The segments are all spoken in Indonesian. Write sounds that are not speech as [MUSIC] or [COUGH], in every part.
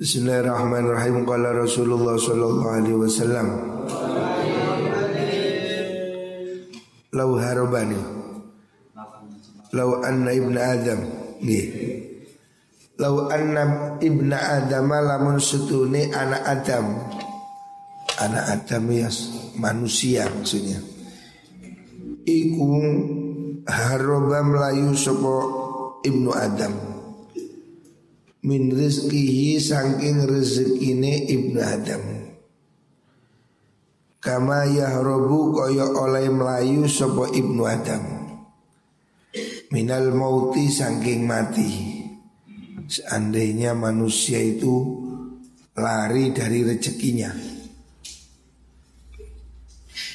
Bismillahirrahmanirrahim. Qala Rasulullah sallallahu alaihi wasallam. Lau harabani. Lau anna ibn Adam. Nih Lau anna ibn Adam lamun setune anak Adam. Anak Adam ya manusia maksudnya. Iku haroba melayu sopo ibnu Adam min rizkihi saking rezekine ibnu Adam. Kama yahrobu kaya oleh melayu sopo ibnu Adam. Minal mauti saking mati. Seandainya manusia itu lari dari rezekinya.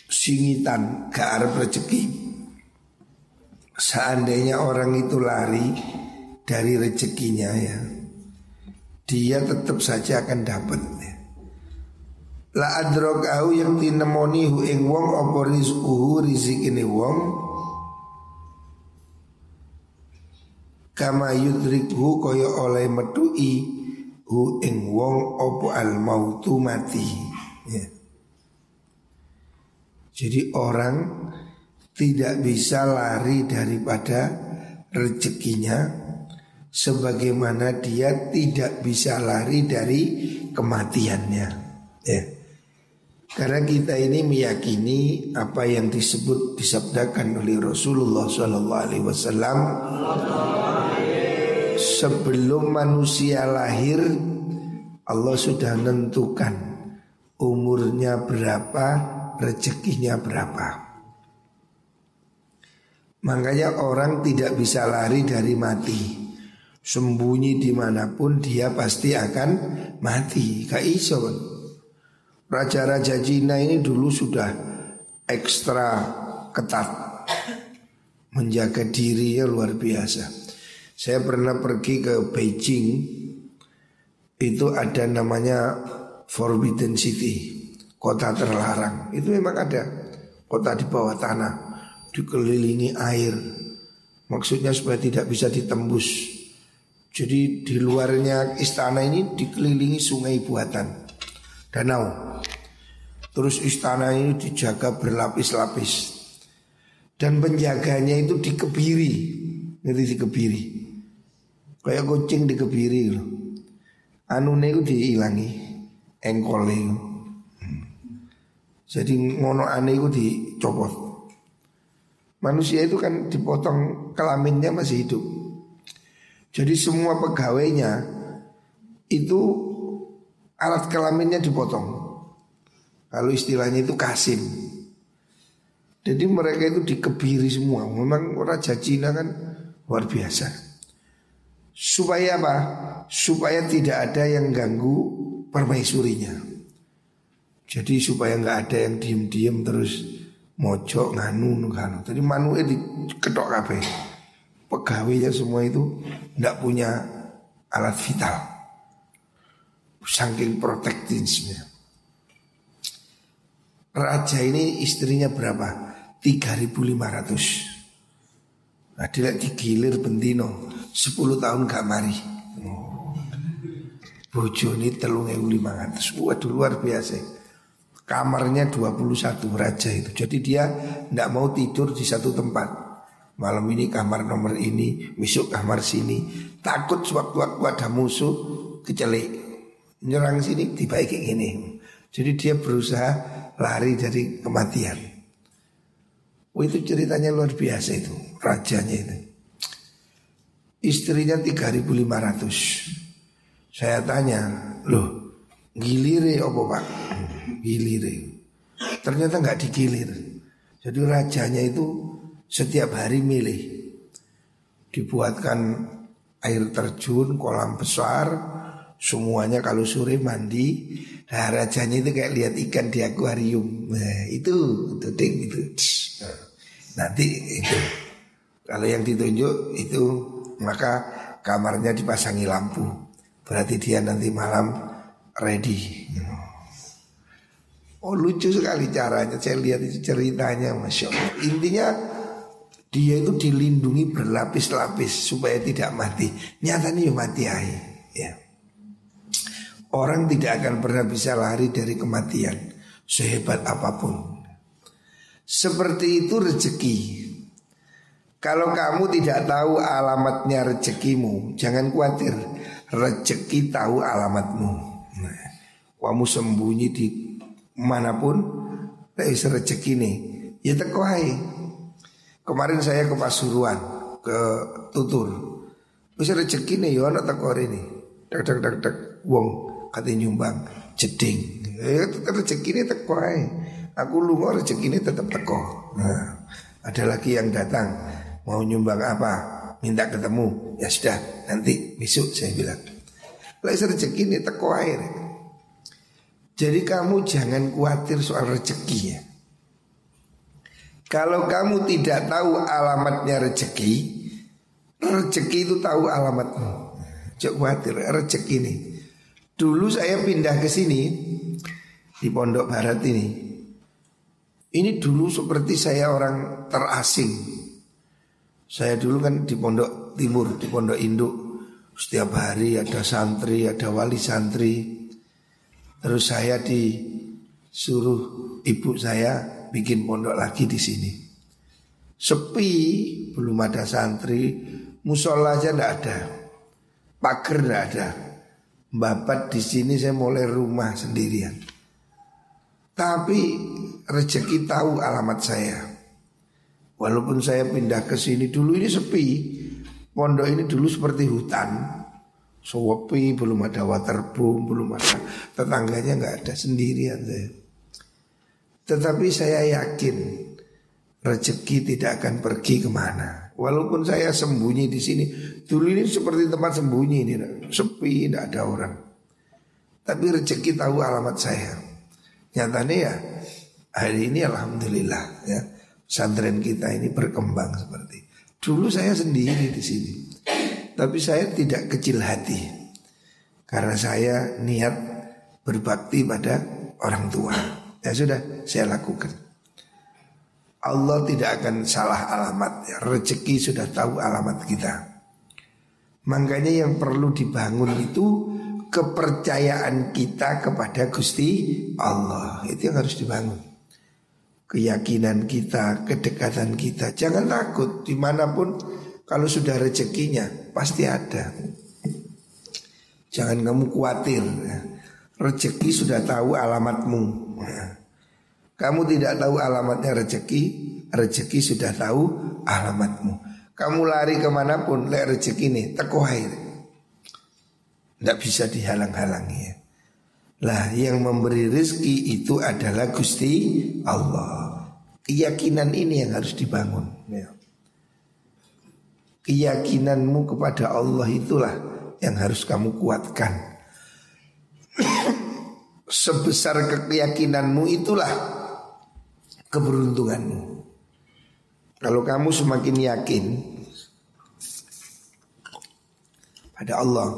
Singitan ke arah rezeki. Seandainya orang itu lari dari rezekinya ya dia tetap saja akan dapat La adrok au yang tinemoni hu ing wong apa rizquhu rizikine wong. Kama yudrikhu kaya oleh metui hu ing wong apa al mautu mati. Ya. Jadi orang tidak bisa lari daripada rezekinya sebagaimana dia tidak bisa lari dari kematiannya. Ya. Karena kita ini meyakini apa yang disebut disabdakan oleh Rasulullah Wasallam sebelum manusia lahir Allah sudah menentukan umurnya berapa, rezekinya berapa. Makanya orang tidak bisa lari dari mati sembunyi di mana pun dia pasti akan mati. Gak iso kan? Raja-raja Cina ini dulu sudah ekstra ketat menjaga dirinya luar biasa. Saya pernah pergi ke Beijing, itu ada namanya Forbidden City, kota terlarang. Itu memang ada kota di bawah tanah, dikelilingi air. Maksudnya supaya tidak bisa ditembus jadi di luarnya istana ini dikelilingi sungai buatan danau. Terus istana ini dijaga berlapis-lapis. Dan penjaganya itu dikebiri. Ngerti dikebiri. Kayak kucing dikebiri loh. Anune itu dihilangi. Engkole itu. Hmm. Jadi ngono ane itu dicopot. Manusia itu kan dipotong kelaminnya masih hidup. Jadi semua pegawainya itu alat kelaminnya dipotong. Kalau istilahnya itu kasim. Jadi mereka itu dikebiri semua. Memang Raja Cina kan luar biasa. Supaya apa? Supaya tidak ada yang ganggu permaisurinya. Jadi supaya nggak ada yang diem-diem terus mojok nganu nganu. Tadi manuke diketok kabeh pegawainya semua itu tidak punya alat vital. Saking protektifnya. Raja ini istrinya berapa? 3500 Nah dia digilir bentino 10 tahun gak mari. Bojo ini telung Waduh luar biasa Kamarnya 21 raja itu Jadi dia tidak mau tidur di satu tempat Malam ini kamar nomor ini, besok kamar sini. Takut sewaktu-waktu ada musuh kecelik. Nyerang sini tiba kayak gini. Jadi dia berusaha lari dari kematian. Oh itu ceritanya luar biasa itu, rajanya itu. Istrinya 3500. Saya tanya, loh gilire apa pak? Gilire. Ternyata nggak digilir. Jadi rajanya itu setiap hari milih dibuatkan air terjun, kolam besar, semuanya kalau sore mandi, nah rajanya itu kayak lihat ikan di akuarium. Nah, itu itu ding itu. Nanti itu kalau yang ditunjuk itu maka kamarnya dipasangi lampu. Berarti dia nanti malam ready. Oh lucu sekali caranya Saya lihat itu ceritanya Masya Allah Intinya dia itu dilindungi berlapis-lapis supaya tidak mati. Nyatanya ya mati aja. Ya. Orang tidak akan pernah bisa lari dari kematian Sehebat apa pun Seperti itu rezeki Kalau kamu tidak tahu alamatnya rezekimu Jangan khawatir Rezeki tahu alamatmu nah, Kamu sembunyi di mana pun Reis rezeki nih Ya tekohai Kemarin saya ke Pasuruan Ke Tutur Bisa rezeki nih anak teko ini Dak dak dak dak Wong kata nyumbang jeding. Ya rezeki ini teko Aku lunga rezeki ini tetap teko. Nah, ada lagi yang datang mau nyumbang apa? Minta ketemu. Ya sudah, nanti besok saya bilang. Lah rezeki ini teko air. Jadi kamu jangan khawatir soal rezeki ya. Kalau kamu tidak tahu alamatnya rezeki, rezeki itu tahu alamatmu. Jangan khawatir rezeki ini. Dulu saya pindah ke sini di Pondok Barat ini. Ini dulu seperti saya orang terasing. Saya dulu kan di Pondok Timur, di Pondok Induk. Setiap hari ada santri, ada wali santri. Terus saya disuruh ibu saya bikin pondok lagi di sini. Sepi, belum ada santri, musola aja enggak ada. Pagar enggak ada. Bapak di sini saya mulai rumah sendirian. Tapi rezeki tahu alamat saya. Walaupun saya pindah ke sini dulu ini sepi. Pondok ini dulu seperti hutan. Sepi, belum ada waterboom, belum ada tetangganya nggak ada sendirian saya. Tetapi saya yakin rezeki tidak akan pergi ke mana. Walaupun saya sembunyi di sini, dulu ini seperti tempat sembunyi ini, sepi, tidak ada orang. Tapi rezeki tahu alamat saya. Nyatanya ya, hari ini alhamdulillah ya, pesantren kita ini berkembang seperti. Dulu saya sendiri di sini, tapi saya tidak kecil hati karena saya niat berbakti pada orang tua. Ya sudah, saya lakukan. Allah tidak akan salah alamat. Rezeki sudah tahu alamat kita Makanya yang perlu dibangun itu Kepercayaan kita kepada Gusti Allah Itu yang harus dibangun Keyakinan kita, kedekatan kita Jangan takut di mana pun Kalau sudah rezekinya pasti ada Jangan kamu khawatir ya. Rezeki sudah tahu alamatmu ya. Kamu tidak tahu alamatnya rezeki, rezeki sudah tahu alamatmu. Kamu lari ke mana pun, lek rezeki ini teko air. Tidak bisa dihalang-halangi ya. Lah yang memberi rezeki itu adalah Gusti Allah. Keyakinan ini yang harus dibangun. Ya. Keyakinanmu kepada Allah itulah yang harus kamu kuatkan. [COUGHS] Sebesar keyakinanmu itulah keberuntunganmu. Kalau kamu semakin yakin pada Allah,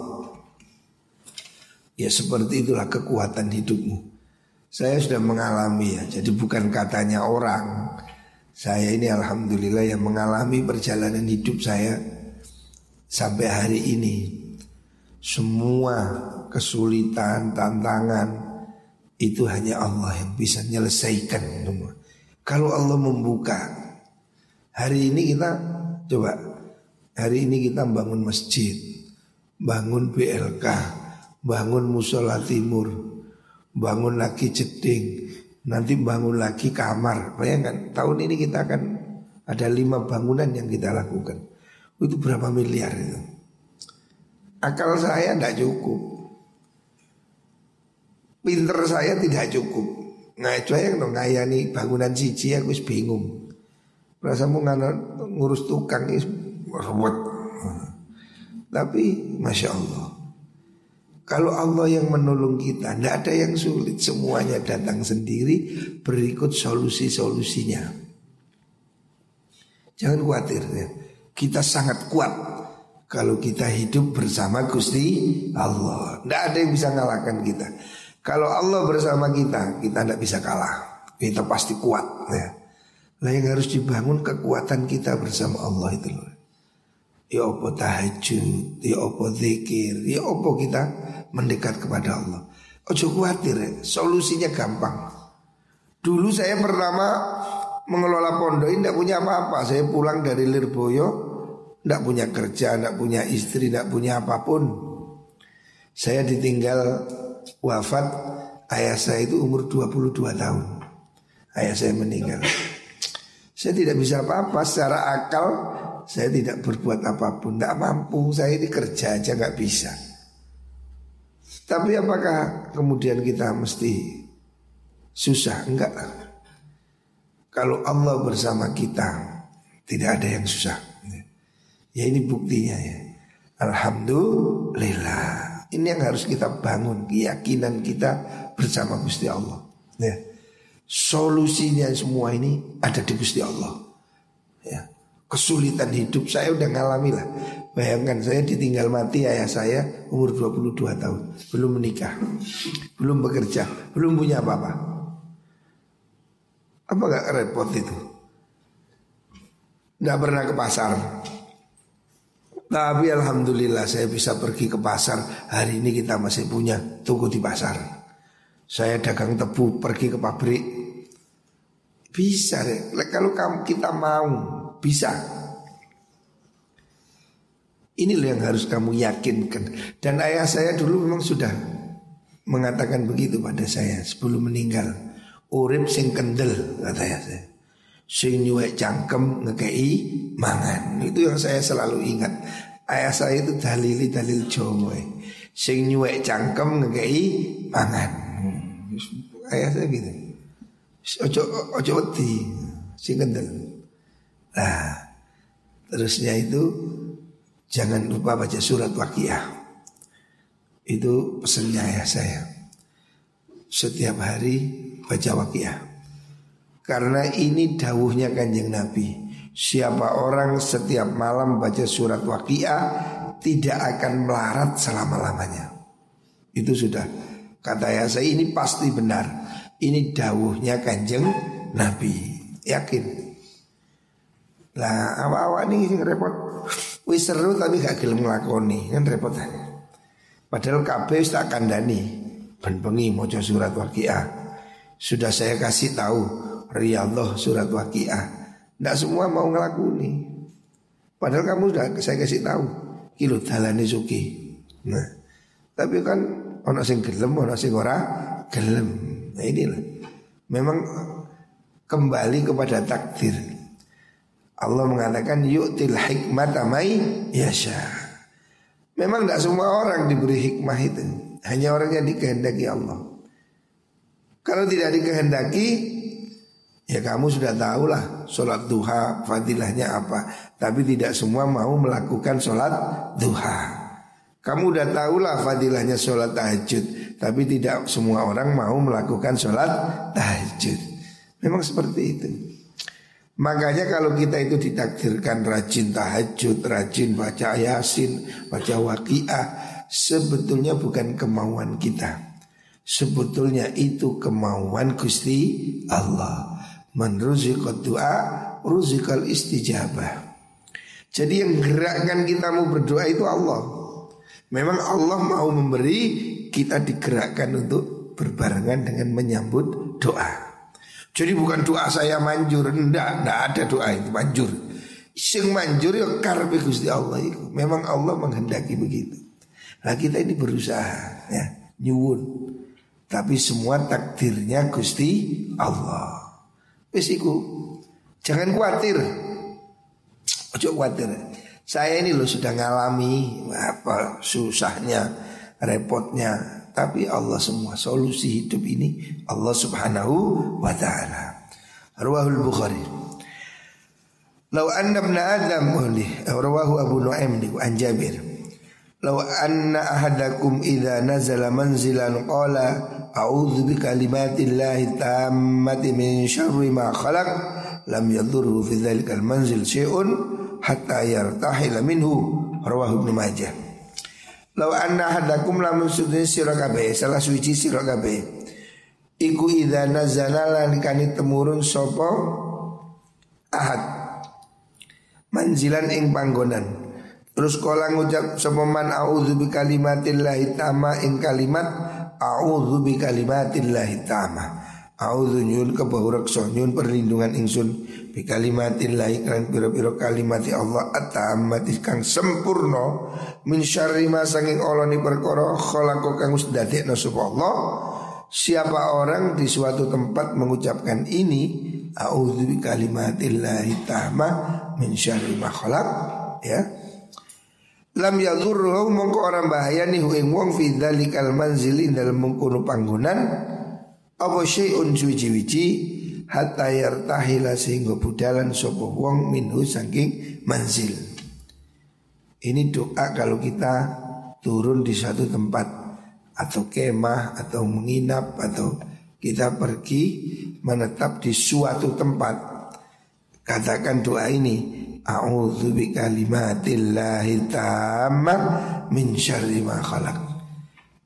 ya seperti itulah kekuatan hidupmu. Saya sudah mengalami ya, jadi bukan katanya orang. Saya ini alhamdulillah yang mengalami perjalanan hidup saya sampai hari ini. Semua kesulitan, tantangan itu hanya Allah yang bisa menyelesaikan semua. Kalau Allah membuka Hari ini kita Coba Hari ini kita bangun masjid Bangun BLK Bangun musola timur Bangun lagi jeding Nanti bangun lagi kamar. Bayangkan tahun ini kita akan Ada lima bangunan yang kita lakukan. Itu berapa miliar itu? Akal saya tidak cukup Pinter saya tidak cukup Ngajak no ngayani bangunan siji aku bingung. Rasamu ngurus tukang is ruwet. Tapi masya Allah. Kalau Allah yang menolong kita, tidak ada yang sulit, semuanya datang sendiri berikut solusi-solusinya. Jangan khawatir ya. Kita sangat kuat kalau kita hidup bersama Gusti Allah. Tidak ada yang bisa ngalahkan kita. Kalau Allah bersama kita, kita tidak bisa kalah. Kita pasti kuat. Ya. Nah yang harus dibangun kekuatan kita bersama Allah itu loh. Ya apa tahajud, ya apa zikir, ya apa kita mendekat kepada Allah. Ojo khawatir ya, solusinya gampang. Dulu saya pertama mengelola pondok ini tidak punya apa-apa. Saya pulang dari Lirboyo, tidak punya kerja, tidak punya istri, tidak punya apa pun. Saya ditinggal wafat ayah saya itu umur 22 tahun. Ayah saya meninggal. Saya tidak bisa apa-apa secara akal saya tidak berbuat apa pun, tidak mampu. Saya ini kerja aja nggak bisa. Tapi apakah kemudian kita mesti susah? Enggak Kalau Allah bersama kita, tidak ada yang susah. Ya ini buktinya ya. Alhamdulillah. Ini yang harus kita bangun keyakinan kita bersama Gusti Allah. Ya. Solusinya semua ini ada di Gusti Allah. Ya. Kesulitan hidup saya udah ngalami lah. Bayangkan saya ditinggal mati ayah saya umur 22 tahun. Belum menikah. Belum bekerja. Belum punya apa-apa. Apa gak repot itu? Nggak pernah ke pasar. Tapi alhamdulillah saya bisa pergi ke pasar. Hari ini kita masih punya toko di pasar. Saya dagang tebu pergi ke pabrik. Bisa deh Kalau kita mau Bisa. Inilah yang harus kamu yakinkan. Dan ayah saya dulu memang sudah Mengatakan begitu pada saya Sebelum meninggal. Urip sing kendel kata ya saya Sing nyuek cangkem ngekei mangan Itu yang saya selalu ingat Ayah saya itu dalili dalil Jawa Sing nyuek cangkem ngekei mangan Ayah saya gitu. Ojo ojo wedi sing kendel. Nah, terusnya itu jangan lupa baca surat Waqiah. Itu pesannya ayah saya. Setiap hari baca Waqiah. Karena ini dawuhnya kanjeng Nabi. Siapa orang setiap malam baca surat Waqiah tidak akan melarat selama-lamanya. Itu sudah Kata ya saya ini pasti benar. Ini dawuhnya kanjeng Nabi. Yakin. Lah awak-awak ini repot. Wis seru tapi gak gelem nglakoni, kan repot. Padahal wis tak kandani. Ben bengi maca surat Waqiah. Sudah saya kasih tahu Riyadhah surat Waqiah. Nggak semua mau ngelakuni. Padahal kamu sudah saya kasih tahu. Kilo dalane suki. Nah, tapi kan Ono sing gelem, ono sing ora gelem. Nah inilah. Memang kembali kepada takdir. Allah mengatakan yu'til hikmat amai yasha. Memang tidak semua orang diberi hikmah itu. Hanya orang yang dikehendaki Allah. Kalau tidak dikehendaki, ya kamu sudah tahu lah sholat duha fadilahnya apa. Tapi tidak semua mau melakukan sholat duha. Kamu udah tahu lah fadilahnya sholat tahajud. Tapi tidak semua orang mau melakukan sholat tahajud. Memang seperti itu. Makanya kalau kita itu ditakdirkan rajin tahajud, rajin baca yasin, baca waqiah Sebetulnya bukan kemauan kita. Sebetulnya itu kemauan Gusti Allah Menruzikat doa, ruzikal istijabah Jadi yang gerakkan kita mau berdoa itu Allah Memang Allah mau memberi kita digerakkan untuk berbarengan dengan menyambut doa. Jadi bukan doa saya manjur, enggak, enggak ada doa itu manjur. Sing manjur ya karbe Gusti Allah itu. Memang Allah menghendaki begitu. Nah kita ini berusaha ya, nyuwun. Tapi semua takdirnya Gusti Allah. Wis Jangan khawatir. Ojo khawatir. Saya ini loh sudah ngalami apa susahnya, repotnya, tapi Allah semua solusi hidup ini Allah Subhanahu wa taala. Rawahul Bukhari. Lau anna ibn Adam ulih rawahu Abu Nuaim an Jabir. Lau anna ahadakum idza nazala manzilan qala a'udzu bi kalimatillahi tammati min syarri ma khalaq. Lam yadurru fi dzalikal manzil syai'un hatta yartahila minhu. Rawahu Ibnu Majah. Law anna hadakum lamun sudin sira kabeh salah suci sira kabeh. Iku idza nazala lan kani temurun sapa? Ahad. Manzilan ing panggonan. Terus kala ngucap sepeman a'udzu bi kalimatillahi tama ing kalimat a'udzu bi kalimatillahi tama. A'udzu nyun kebahureksa nyun perlindungan ingsun bi kalimatillahi kan pira-pira kalimat Allah at-tammat kang sempurna min syarri ma sanging oloni perkara khalaqa kang wis dadekno sapa Allah. Siapa orang di suatu tempat mengucapkan ini a'udzu bi kalimatillahi tama min syarri ma khalaq ya lam yadhurruhu mongko orang bahaya nih ing wong fi dzalikal manzili dalam mengkono panggonan apa syai'un suci-wici hatta yartahila sehingga budalan sapa wong minhu saking manzil. Ini doa kalau kita turun di suatu tempat atau kemah atau menginap atau kita pergi menetap di suatu tempat. Katakan doa ini A'udzu bi kalimatillahi tammah min syarri ma khalaq.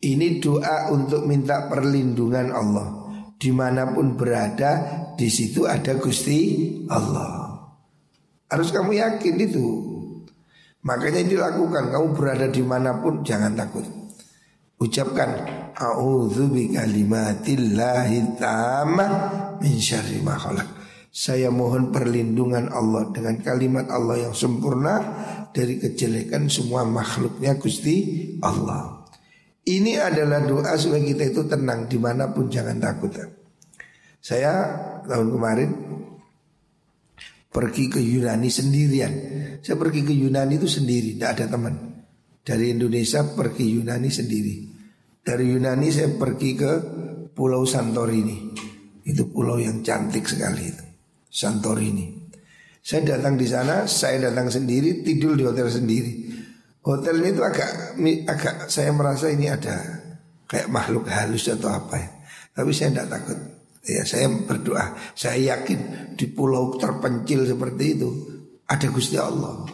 Ini doa untuk minta perlindungan Allah. Di mana pun berada, di situ ada Gusti Allah. Harus kamu yakin itu. Makanya dilakukan. Kamu berada di mana pun, jangan takut. Ucapkan A'udzu bi kalimatillahi tammah min syarri ma. Saya mohon perlindungan Allah dengan kalimat Allah yang sempurna dari kejelekan semua makhluknya Gusti Allah. Ini adalah doa supaya kita itu tenang di mana pun jangan takut. Saya tahun kemarin pergi ke Yunani sendirian. Saya pergi ke Yunani itu sendiri, tidak ada teman. Dari Indonesia pergi Yunani sendiri. Dari Yunani saya pergi ke Pulau Santorini. Itu pulau yang cantik sekali itu. Santorini. Saya datang di sana, saya datang sendiri, tidur di hotel sendiri. Hotel ini tuh agak agak saya merasa ini ada kayak makhluk halus atau apa ya. Tapi saya tidak takut. Ya, saya berdoa. Saya yakin di pulau terpencil seperti itu ada Gusti Allah.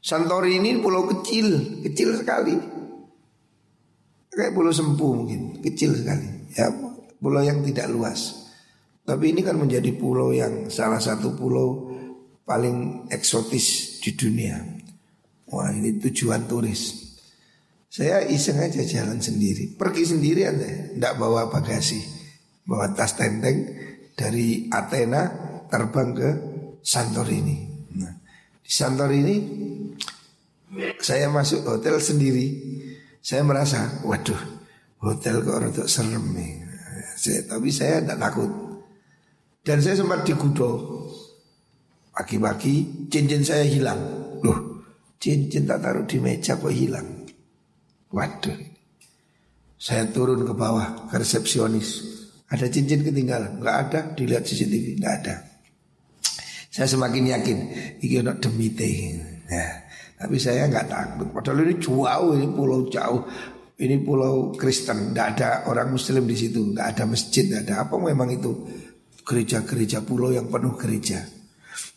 Santorini ini pulau kecil, kecil sekali. Kayak pulau Sempu mungkin, kecil sekali. Ya, pulau yang tidak luas. Tapi ini kan menjadi pulau yang salah satu pulau paling eksotis di dunia. Wah ini tujuan turis. Saya iseng aja jalan sendiri, pergi sendiri aja, tidak bawa bagasi, bawa tas tenteng dari Athena terbang ke Santorini. Nah, di Santorini saya masuk hotel sendiri, saya merasa, waduh, hotel kok rada serem nih. Saya, tapi saya tidak takut. Dan saya sempat digudol Pagi-pagi cincin saya hilang. Loh cincin tak taruh di meja kok hilang? Waduh. Saya turun ke bawah ke resepsionis. Ada cincin ketinggalan? Gak ada. Dilihat CCTV Gak ada. Saya semakin yakin Ini ada demite. Ya. Tapi saya nggak takut. Padahal ini jauh Ini pulau jauh. Ini pulau Kristen, tidak ada orang Muslim di situ, tidak ada masjid, tidak ada. Apa memang itu gereja-gereja pulau yang penuh gereja.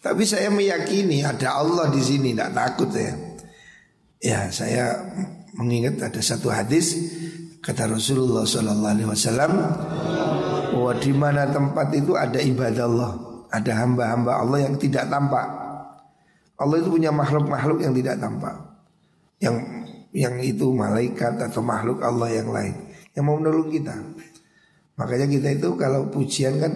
Tapi saya meyakini ada Allah di sini, tidak takut ya. Ya, saya mengingat ada satu hadis kata Rasulullah Sallallahu Alaihi Wasallam bahwa di mana tempat itu ada ibadah Allah, ada hamba-hamba Allah yang tidak tampak. Allah itu punya makhluk-makhluk yang tidak tampak, yang yang itu malaikat atau makhluk Allah yang lain yang mau menolong kita. Makanya kita itu kalau pujian kan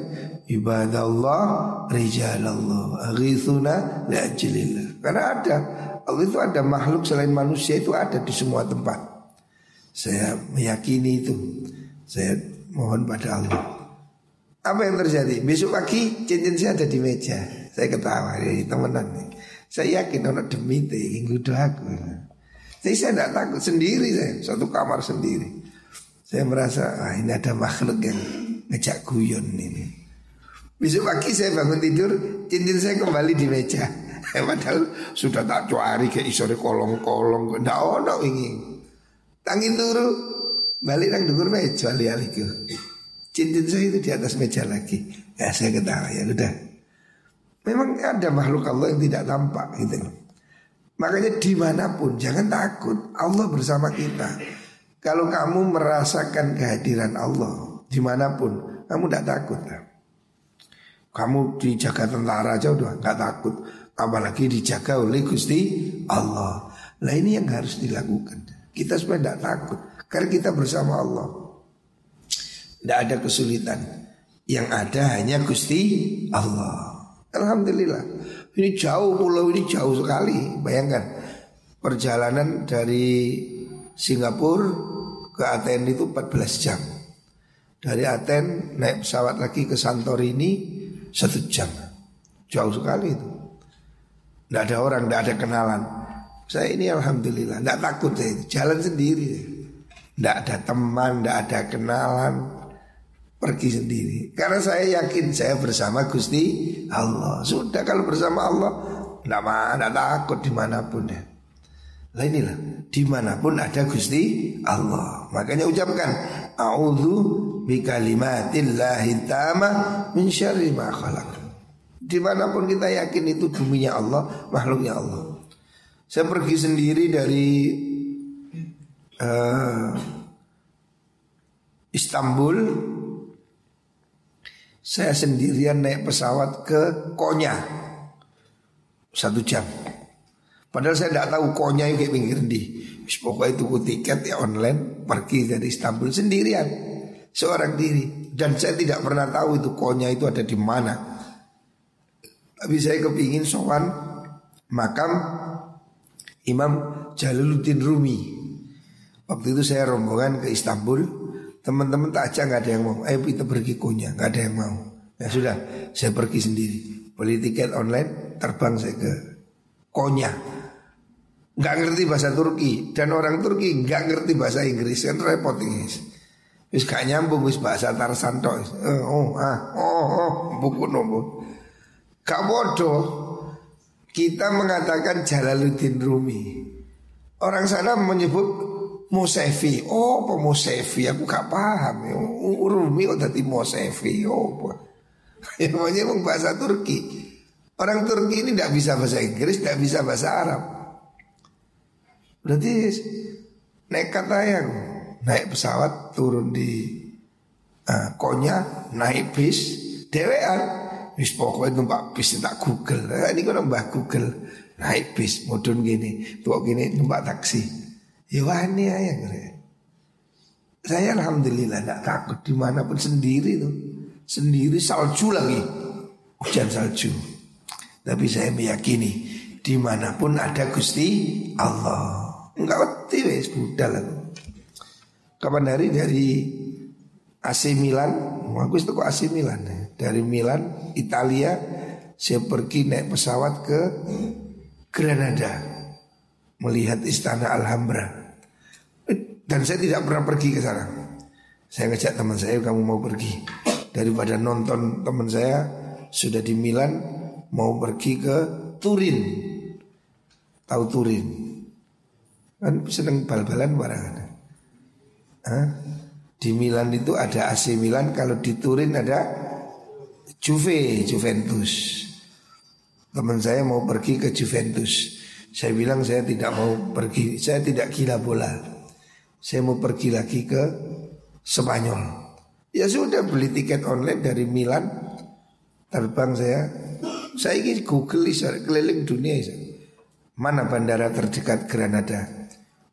ibadah Allah, rijalallah, aghithuna li'ajlillah. Karena ada Allah itu ada makhluk selain manusia itu ada di semua tempat. Saya meyakini itu. Saya mohon pada Allah. Apa yang terjadi? Besok pagi cincin saya ada di meja. Saya ketawa ya temenan nih. Saya yakin orang demi ingin aku. Jadi saya tidak takut sendiri saya, satu kamar sendiri. Saya merasa ah, ini ada makhluk yang ngejak guyon ini. Besok pagi saya bangun tidur, cincin saya kembali di meja. [LAUGHS] Padahal sudah tak cuari ke isore kolong-kolong, ndak ono ini. Tangin turu, balik nang dhuwur meja ali-aliku. Cincin saya itu di atas meja lagi. Ya saya ketawa ya udah. Memang ada makhluk Allah yang tidak tampak gitu. Makanya di mana pun jangan takut Allah bersama kita. Kalau kamu merasakan kehadiran Allah di mana pun, kamu tidak takut. Kamu dijaga tentara aja udah nggak takut, apalagi dijaga oleh Gusti Allah. Nah ini yang harus dilakukan. Kita supaya tidak takut. Karena kita bersama Allah. Tidak ada kesulitan. Yang ada hanya Gusti Allah. Alhamdulillah. Ini jauh pulau ini jauh sekali. Bayangkan perjalanan dari Singapura ke Aten itu 14 jam. Dari Aten naik pesawat lagi ke Santorini satu jam. Jauh sekali itu. Tidak ada orang, tidak ada kenalan. Saya ini alhamdulillah, tidak takut saya jalan sendiri. Tidak ada teman, tidak ada kenalan, pergi sendiri. Karena saya yakin saya bersama Gusti Allah. Sudah kalau bersama Allah, tidak mana takut di mana pun ya. Lah inilah di mana pun ada Gusti Allah. Makanya ucapkan A'udhu bi kalimatillahi min syarri ma. Di mana pun kita yakin itu buminya Allah, makhluknya Allah. Saya pergi sendiri dari uh, Istanbul. Saya sendirian naik pesawat ke Konya satu jam. Padahal saya tidak tahu Konya kayak pinggir di. Pokoknya itu tiket ya online pergi dari Istanbul sendirian seorang diri dan saya tidak pernah tahu itu Konya itu ada di mana. Tapi saya kepingin sowan makam Imam Jalaluddin Rumi. Waktu itu saya rombongan ke Istanbul, teman-teman tak aja nggak ada yang mau. Ayo kita pergi kunya, nggak ada yang mau. Ya sudah, saya pergi sendiri. Beli tiket online, terbang saya ke Konya. Nggak ngerti bahasa Turki dan orang Turki nggak ngerti bahasa Inggris kan repot ini. Wis gak nyambung wis bahasa Tarsan tok. Oh, ah, oh, oh, buku nomor. Gak bodoh. Kita mengatakan Jalaluddin Rumi. Orang sana menyebut Musefi. Oh, apa Musefi? Aku gak paham. Rumi kok tadi Musefi. Oh, apa? [LAUGHS] Ya bahasa Turki. Orang Turki ini tidak bisa bahasa Inggris, tidak bisa bahasa Arab. Berarti nekat aja naik pesawat turun di uh, Konya naik bis dewean Wis pokoknya numpak bis tak Google. Nah, ini kan mbah Google. Naik bis modern gini, tuh gini numpak taksi. Ya wani ya Saya alhamdulillah tidak takut di mana pun sendiri tuh. Sendiri salju lagi. Hujan salju. Tapi saya meyakini di mana pun ada Gusti Allah. Enggak ngerti wes budal aku. Kapan hari dari AC Milan, aku itu kok AC Milan ya. Dari Milan, Italia, saya pergi naik pesawat ke Granada melihat istana Alhambra. Dan saya tidak pernah pergi ke sana. Saya ngajak teman saya, kamu mau pergi daripada nonton teman saya sudah di Milan mau pergi ke Turin. Tahu Turin? Kan seneng bal-balan barang. Di Milan itu ada AC Milan, kalau di Turin ada Juve, Juventus. Teman saya mau pergi ke Juventus. Saya bilang saya tidak mau pergi, saya tidak gila bola. Saya mau pergi lagi ke Spanyol. Ya sudah beli tiket online dari Milan. Terbang saya. Saya ingin Google keliling dunia. Mana bandara terdekat Granada?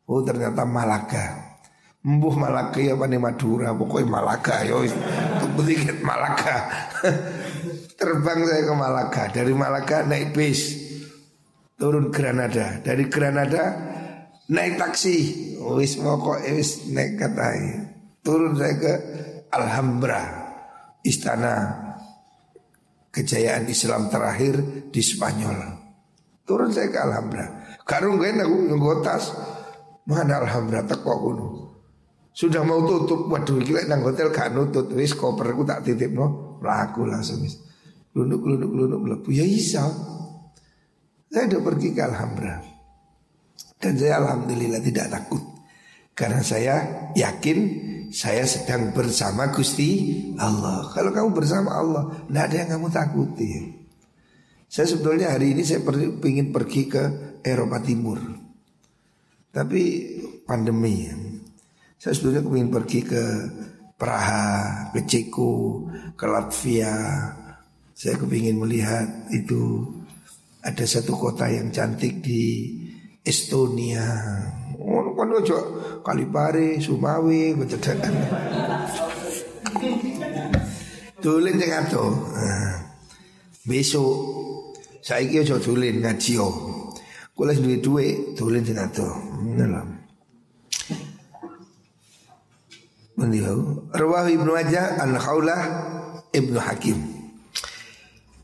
Oh ternyata Malaga. Mbuh Malaka ya pani Madura. Pokoknya Malaka yo. Tiket Malaka. [LAUGHS] Terbang saya ke Malaka. Dari Malaka naik bis. Turun Granada. Dari Granada naik taksi. Wis pokok wis naik katai. Turun saya ke Alhambra Istana Kejayaan Islam terakhir di Spanyol. Turun saya ke Alhambra. Karung gue aku tas. Mana Alhambra? Teko gunung sudah mau tutup, waduh gila nang hotel gak nutut, wis koperku tak titip no, laku langsung wis. Lunduk lunduk lunduk melebu ya isa. Saya udah pergi ke Alhambra dan saya alhamdulillah tidak takut karena saya yakin saya sedang bersama Gusti Allah. Kalau kamu bersama Allah, tidak ada yang kamu takuti. Saya sebetulnya hari ini saya ingin pergi ke Eropa Timur, tapi pandemi. Ya. Saya sebetulnya ingin pergi ke Praha, ke Ceko, ke Latvia. Saya kepingin melihat itu ada satu kota yang cantik di Estonia. Oh, kan ojo Kalipare, Sumawi, kecedakan. Tulen sing. Nah, besok saiki ojo tulen ngaji yo. Kula duwe duwe tulen sing ato. Ngono Mendiau Rawahu Ibnu Majah an Khaulah Ibnu Hakim.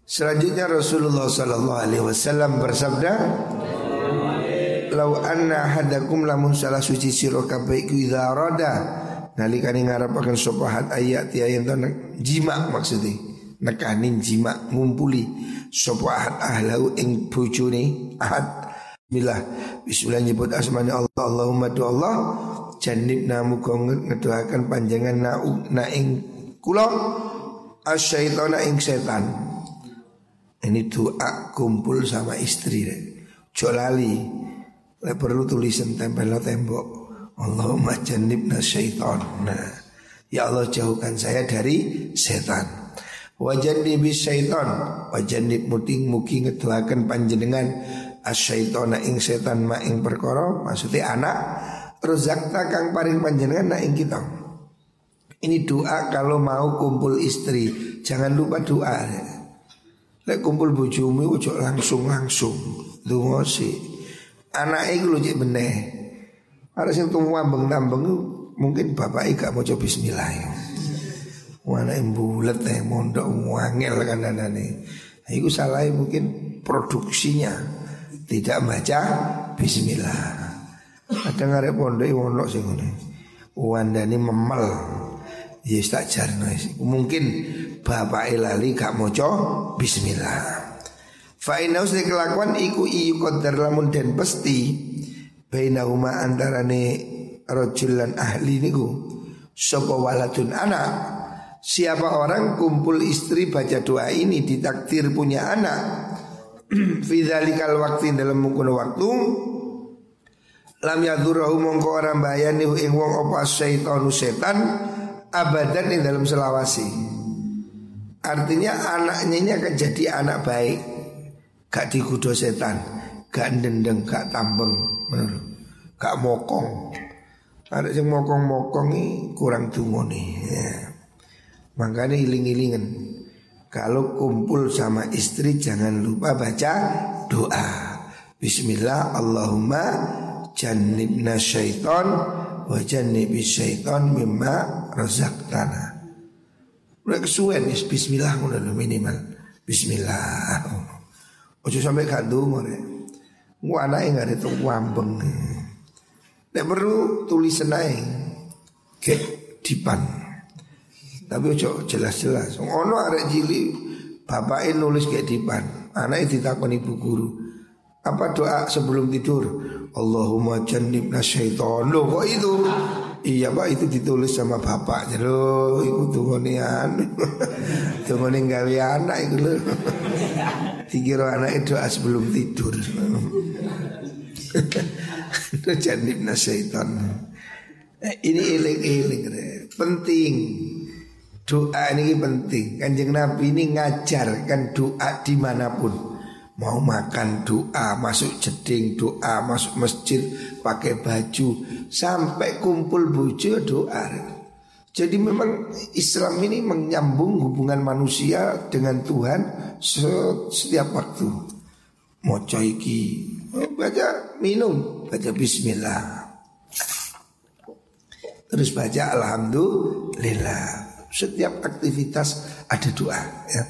Selanjutnya Rasulullah sallallahu alaihi wasallam bersabda, "Lau anna hadakum lamun salah suci sira kabeh iku idza rada nalikane ngarapaken sapa had ayat ya yen jima maksudnya. Nekanin jima ngumpuli sapa ahlau ing bojone ahad Bismillah Bismillah nyebut asmani Allah Allahumma do Allah Janib namu kau ngedoakan panjangan na, na ing kulo asyaitona ing setan. Ini doa kumpul sama istri deh. Jolali. Le perlu tulisan tempel tembok. Allahumma na syaitan. Nah, ya Allah jauhkan saya dari setan. Wajannib syaitan. Wajannib muting muki ngedoakan panjenengan asyaitona ing setan ma ing perkara maksudnya anak Rozakta kang paring panjenengan nak ing kita. Ini doa kalau mau kumpul istri, jangan lupa doa. Lek kumpul bojomu ojo langsung-langsung. Donga sih. Anake iku lho cek beneh. Harus yang tunggu ambeng tambeng mungkin bapak gak mau coba bismillah. Wana bulat teh mondok wangel kan anane. Iku salah mungkin produksinya tidak baca bismillah. Ada ngarep pondok ono sing ngene. Wandani memel. Ya tak jarno Mungkin bapak lali gak maca bismillah. Fa inna usni kelakuan iku iyu qadar lamun den pasti bainahuma antarane rajul lan ahli niku sapa waladun anak Siapa orang kumpul istri baca doa ini ditakdir punya anak [CLEARS THROAT] Fidzalikal waktu dalam mengkono waktu lam yadurahu mongko orang bayani ing wong apa syaitanu setan abadan ing dalam selawasi. Artinya anaknya ini akan jadi anak baik. Gak dikudo setan, gak dendeng, gak tambeng, gak mokong. Ada yang mokong-mokong ini kurang tunggu nih. Ya. Makanya iling-ilingan. Kalau kumpul sama istri jangan lupa baca doa. Bismillah Allahumma jannibna syaiton wa jannibi syaiton mimma razaqtana. Kesuwen is bismillah ngono minimal. Bismillah. Ojo sampai gak ndonga rek. Mu anake gak ada wambeng. Nek perlu tulisan ae. Ke dipan. Tapi ojo jelas-jelas. Ono arek cilik bapaknya nulis kayak dipan. Anaknya ditakoni ibu guru. Apa doa sebelum tidur? Allahumma jannibna syaitan. Loh kok itu? Iya pak itu ditulis sama bapak Loh itu tungonian Tungoni [LAUGHS] gawe anak itu loh [LAUGHS] Dikira anak itu doa sebelum tidur Itu [LAUGHS] jannibna syaitan eh, Ini iling-iling Penting Doa ini penting Kanjeng Nabi ini ngajarkan doa di mana pun Mau makan doa, masuk jeding doa, masuk masjid pakai baju, sampai kumpul bujo doa. Jadi memang Islam ini menyambung hubungan manusia dengan Tuhan setiap waktu. Mau iki, baca minum, baca Bismillah. Terus baca Alhamdulillah. Setiap aktivitas ada doa ya.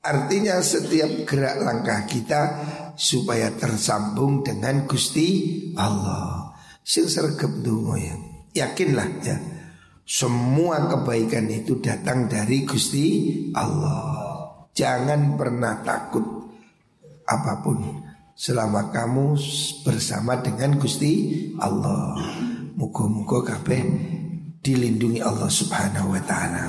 Artinya setiap gerak langkah kita supaya tersambung dengan Gusti Allah. Sing sergap ya. Yakinlah ya. Semua kebaikan itu datang dari Gusti Allah. Jangan pernah takut apa pun selama kamu bersama dengan Gusti Allah. Muka-muka kabeh dilindungi Allah Subhanahu wa taala.